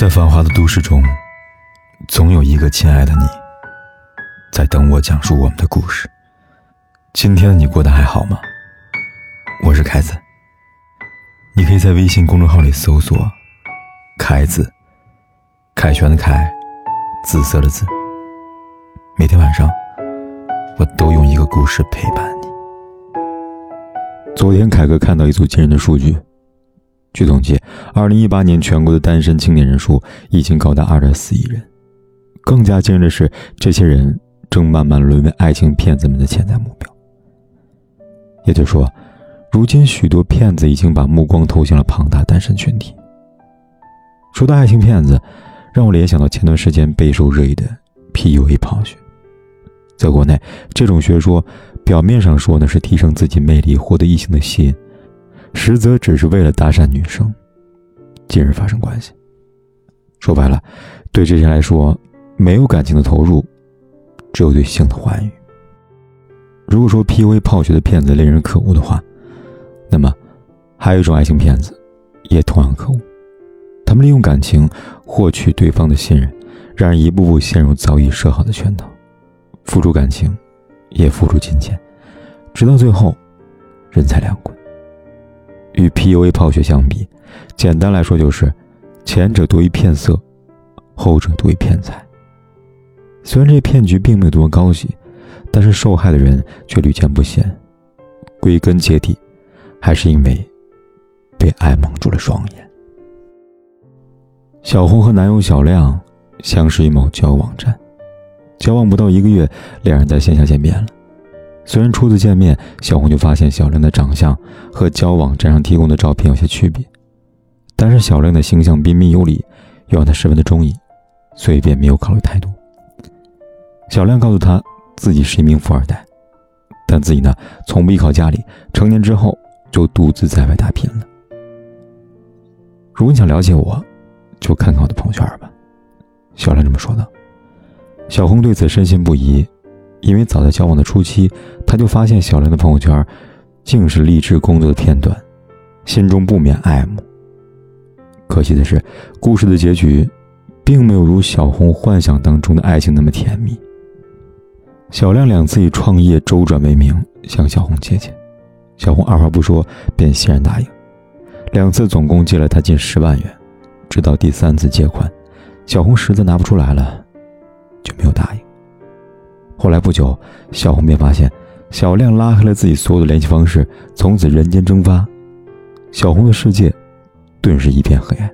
在繁华的都市中，总有一个亲爱的你，在等我讲述我们的故事。今天的你过得还好吗？我是凯子，你可以在微信公众号里搜索“凯子”，凯旋的凯，紫色的紫。每天晚上，我都用一个故事陪伴你。昨天，凯哥看到一组惊人的数据。据统计，二零一八年全国的单身青年人数已经高达二点四亿人。更加惊人的是，这些人正慢慢沦为爱情骗子们的潜在目标。也就是说，如今许多骗子已经把目光投向了庞大单身群体。说到爱情骗子，让我联想到前段时间备受热议的 PUA 泡学。在国内，这种学说表面上说呢是提升自己魅力，获得异性的吸引。实则只是为了搭讪女生，进而发生关系。说白了，对这些人来说，没有感情的投入，只有对性的欢愉。如果说 P.U.A 泡学的骗子令人可恶的话，那么还有一种爱情骗子，也同样可恶。他们利用感情获取对方的信任，让人一步步陷入早已设好的圈套，付出感情，也付出金钱，直到最后，人财两空。与 PUA 泡学相比，简单来说就是，前者多于骗色，后者多于骗财。虽然这骗局并没有多么高级，但是受害的人却屡见不鲜。归根结底，还是因为被爱蒙住了双眼。小红和男友小亮相识于某交友网站，交往不到一个月，两人在线下见面了。虽然初次见面，小红就发现小亮的长相和交往站上提供的照片有些区别，但是小亮的形象彬彬有礼，又让她十分的中意，所以便没有考虑太多。小亮告诉她自己是一名富二代，但自己呢从不依靠家里，成年之后就独自在外打拼了。如果你想了解我，就看看我的朋友圈吧。小亮这么说道。小红对此深信不疑。因为早在交往的初期，他就发现小亮的朋友圈竟是励志工作的片段，心中不免爱慕。可惜的是，故事的结局并没有如小红幻想当中的爱情那么甜蜜。小亮两次以创业周转为名向小红借钱，小红二话不说便欣然答应，两次总共借了他近十万元。直到第三次借款，小红实在拿不出来了，就没有答应。后来不久，小红便发现小亮拉黑了自己所有的联系方式，从此人间蒸发。小红的世界顿时一片黑暗。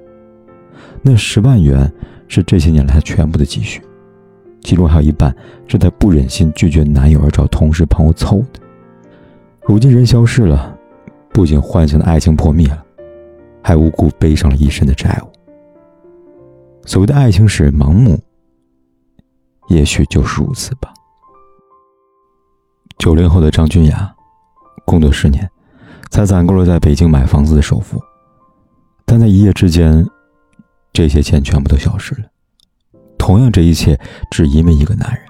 那十万元是这些年来她全部的积蓄，其中还有一半是她不忍心拒绝男友而找同事朋友凑的。如今人消失了，不仅幻想的爱情破灭了，还无故背上了一身的债务。所谓的爱情使人盲目，也许就是如此吧。九零后的张君雅，工作十年，才攒够了在北京买房子的首付，但在一夜之间，这些钱全部都消失了。同样，这一切只因为一个男人。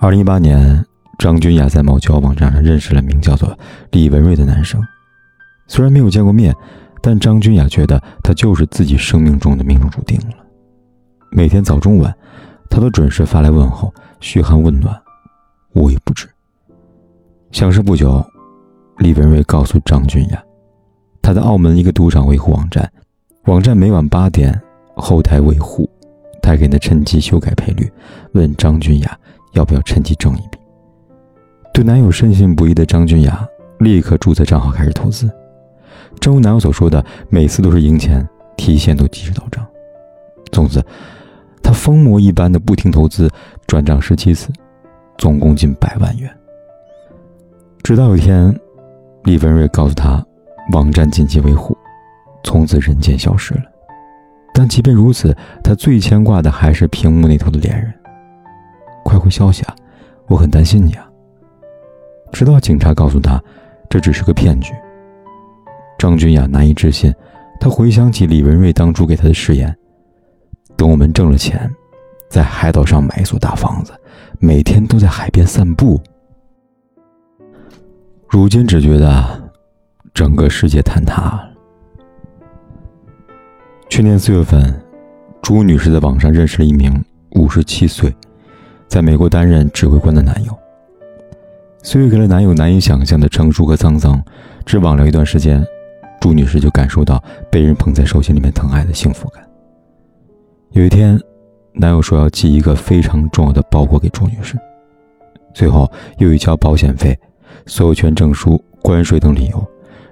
二零一八年，张君雅在某交友网站上认识了名叫做李文瑞的男生，虽然没有见过面，但张君雅觉得他就是自己生命中的命中注定了。每天早中晚，他都准时发来问候，嘘寒问暖，无微不至。相识不久，李文瑞告诉张君雅，他在澳门一个赌场维护网站，网站每晚八点后台维护，他给他趁机修改赔率，问张君雅要不要趁机挣一笔。对男友深信不疑的张君雅立刻注册账号开始投资，正如男友所说的，每次都是赢钱，提现都及时到账。从此，他疯魔一般的不停投资，转账十七次，总共近百万元。直到有一天，李文瑞告诉他，网站紧急维护，从此人间消失了。但即便如此，他最牵挂的还是屏幕那头的恋人。快回消息啊！我很担心你啊。直到警察告诉他，这只是个骗局。张君雅难以置信，他回想起李文瑞当初给他的誓言：等我们挣了钱，在海岛上买一所大房子，每天都在海边散步。如今只觉得整个世界坍塌了。去年四月份，朱女士在网上认识了一名五十七岁，在美国担任指挥官的男友。岁月给了男友难以想象的成熟和沧桑，只网聊一段时间，朱女士就感受到被人捧在手心里面疼爱的幸福感。有一天，男友说要寄一个非常重要的包裹给朱女士，最后又一交保险费、所有权证书、关税等理由，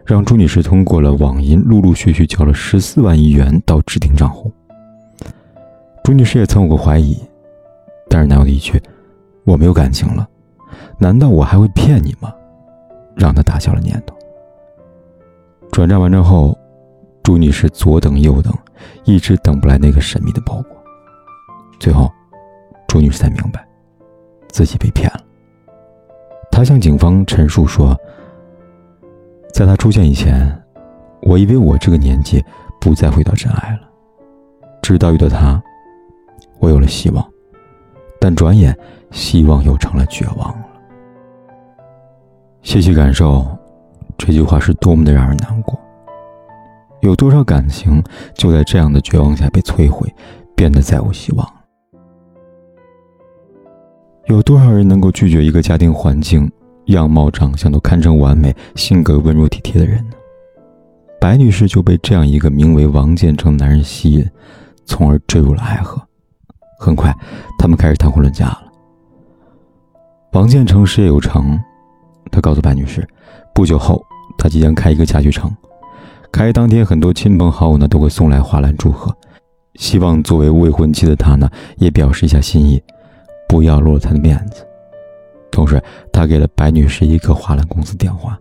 让朱女士通过了网银陆陆续续交了十四万亿元到指定账户。朱女士也曾有过怀疑，但是男友的一句“我没有感情了”，难道我还会骗你吗？让她打消了念头。转账完成后，朱女士左等右等，一直等不来那个神秘的包裹。最后，朱女士才明白，自己被骗了。他向警方陈述说：“在他出现以前，我以为我这个年纪不再会遇到真爱了，直到遇到他。”我有了希望，但转眼希望又成了绝望了。细细感受，这句话是多么的让人难过。有多少感情就在这样的绝望下被摧毁，变得再无希望？有多少人能够拒绝一个家庭环境、样貌、长相都堪称完美、性格温柔体贴的人呢？白女士就被这样一个名为王建成的男人吸引，从而坠入了爱河。很快，他们开始谈婚论嫁了。王建成事业有成，他告诉白女士，不久后他即将开一个家具城。开业当天，很多亲朋好友呢都会送来花篮祝贺，希望作为未婚妻的他呢也表示一下心意，不要落了他的面子。同时，他给了白女士一个花篮公司电话。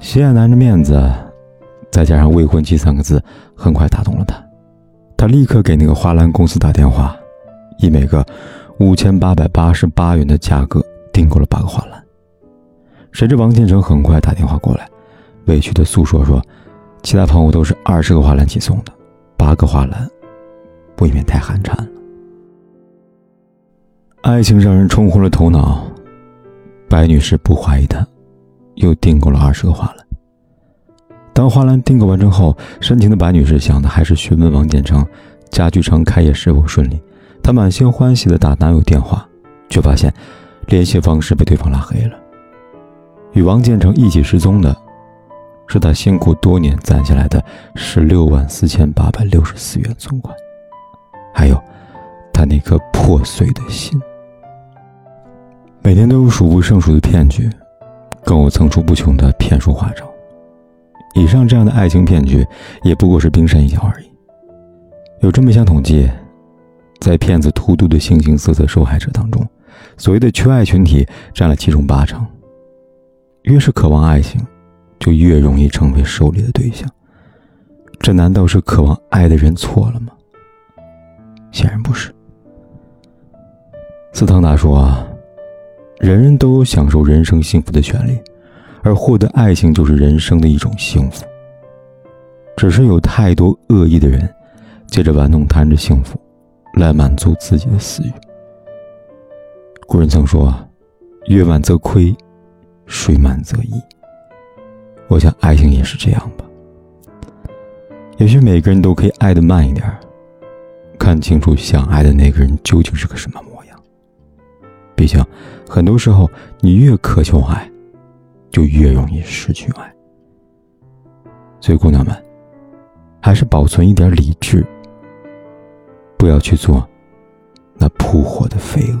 心爱男人的面子，再加上未婚妻三个字，很快打动了他。他立刻给那个花篮公司打电话，以每个五千八百八十八元的价格订购了八个花篮。谁知王建成很快打电话过来，委屈的诉说说，其他朋友都是二十个花篮起送的，八个花篮未免太寒碜了。爱情让人冲昏了头脑，白女士不怀疑他，又订购了二十个花篮。当花篮订购完成后，深情的白女士想的还是询问王建成，家具城开业是否顺利。她满心欢喜的打男友电话，却发现联系方式被对方拉黑了。与王建成一起失踪的，是他辛苦多年攒下来的十六万四千八百六十四元存款，还有他那颗破碎的心。每天都有数不胜数的骗局，更有层出不穷的骗术花招。以上这样的爱情骗局，也不过是冰山一角而已。有这么一项统计，在骗子荼毒的形形色色受害者当中，所谓的缺爱群体占了其中八成。越是渴望爱情，就越容易成为狩猎的对象。这难道是渴望爱的人错了吗？显然不是。斯汤达说：“啊，人人都有享受人生幸福的权利。”而获得爱情就是人生的一种幸福。只是有太多恶意的人，借着玩弄他人的幸福，来满足自己的私欲。古人曾说：“月满则亏，水满则溢。”我想爱情也是这样吧。也许每个人都可以爱的慢一点，看清楚想爱的那个人究竟是个什么。毕竟，很多时候你越渴求爱。就越容易失去爱，所以姑娘们，还是保存一点理智，不要去做那扑火的飞蛾。